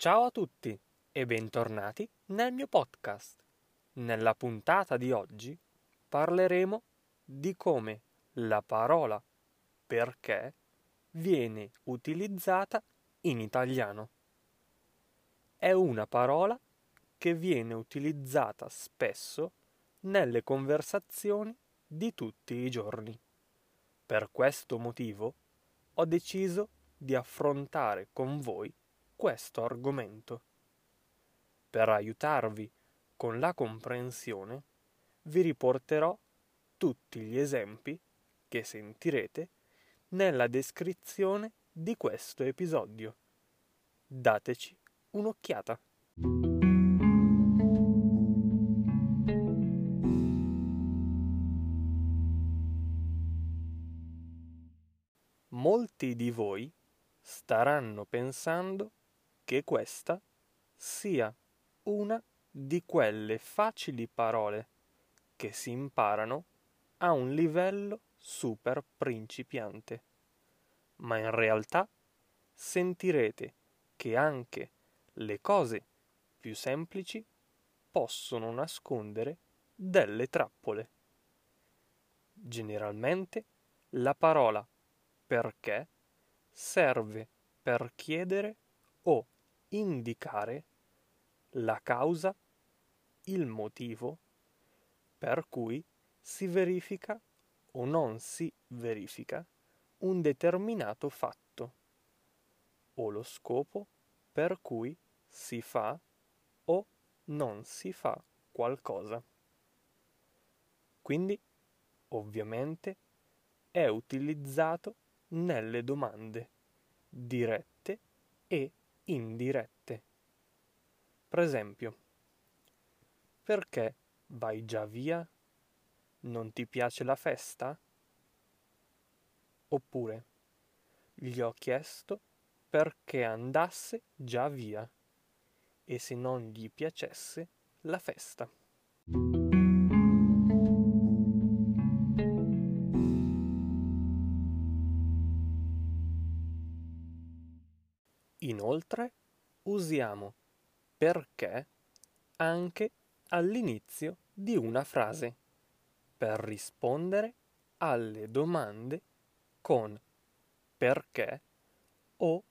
Ciao a tutti e bentornati nel mio podcast. Nella puntata di oggi parleremo di come la parola perché viene utilizzata in italiano. È una parola che viene utilizzata spesso nelle conversazioni di tutti i giorni. Per questo motivo ho deciso di affrontare con voi questo argomento. Per aiutarvi con la comprensione, vi riporterò tutti gli esempi che sentirete nella descrizione di questo episodio. Dateci un'occhiata. Molti di voi staranno pensando che questa sia una di quelle facili parole che si imparano a un livello super principiante. Ma in realtà sentirete che anche le cose più semplici possono nascondere delle trappole. Generalmente la parola perché serve per chiedere o indicare la causa, il motivo per cui si verifica o non si verifica un determinato fatto o lo scopo per cui si fa o non si fa qualcosa. Quindi, ovviamente, è utilizzato nelle domande dirette e indirette. Per esempio, perché vai già via? Non ti piace la festa? Oppure, gli ho chiesto perché andasse già via e se non gli piacesse la festa. Inoltre usiamo perché anche all'inizio di una frase per rispondere alle domande con perché o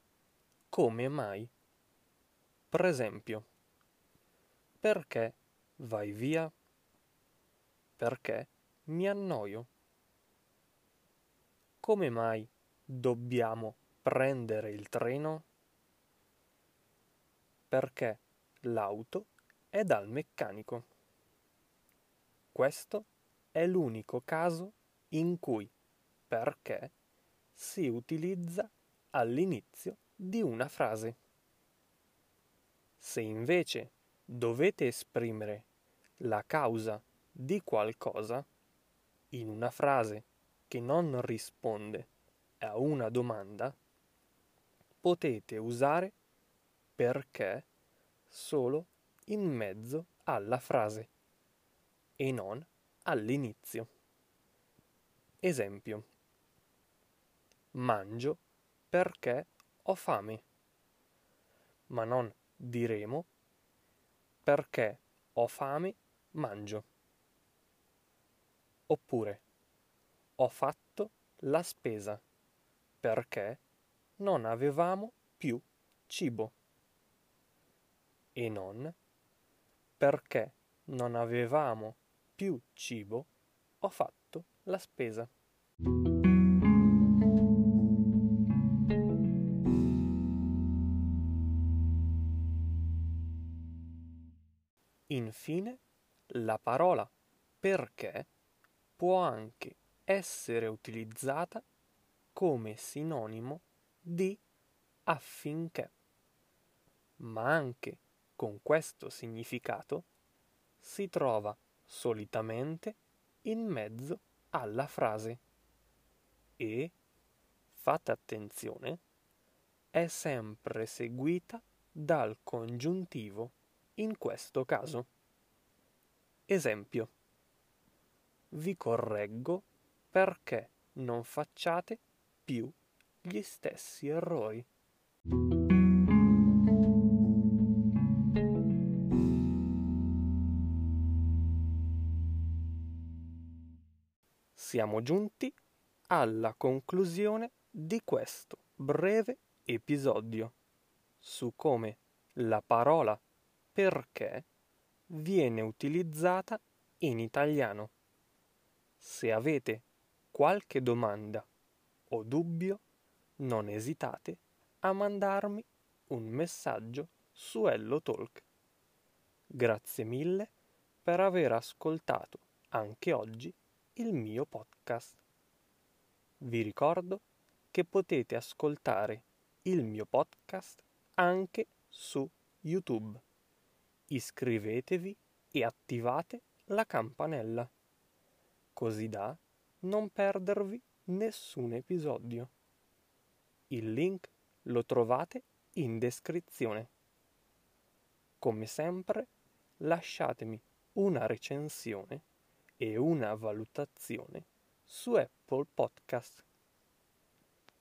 come mai. Per esempio, perché vai via? Perché mi annoio? Come mai dobbiamo prendere il treno? Perché l'auto è dal meccanico. Questo è l'unico caso in cui perché si utilizza all'inizio di una frase. Se invece dovete esprimere la causa di qualcosa in una frase che non risponde a una domanda, potete usare perché solo in mezzo alla frase e non all'inizio. Esempio. Mangio perché ho fame. Ma non diremo perché ho fame mangio. Oppure ho fatto la spesa perché non avevamo più cibo. E non perché non avevamo più cibo ho fatto la spesa. Infine, la parola perché può anche essere utilizzata come sinonimo di affinché, ma anche con questo significato si trova solitamente in mezzo alla frase e, fate attenzione, è sempre seguita dal congiuntivo in questo caso. Esempio. Vi correggo perché non facciate più gli stessi errori. Siamo giunti alla conclusione di questo breve episodio su come la parola perché viene utilizzata in italiano. Se avete qualche domanda o dubbio, non esitate a mandarmi un messaggio su Hello Talk. Grazie mille per aver ascoltato anche oggi il mio podcast. Vi ricordo che potete ascoltare il mio podcast anche su YouTube. Iscrivetevi e attivate la campanella, così da non perdervi nessun episodio. Il link lo trovate in descrizione. Come sempre, lasciatemi una recensione e una valutazione su Apple Podcast.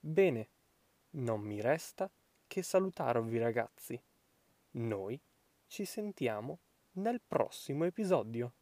Bene, non mi resta che salutarvi ragazzi. Noi ci sentiamo nel prossimo episodio.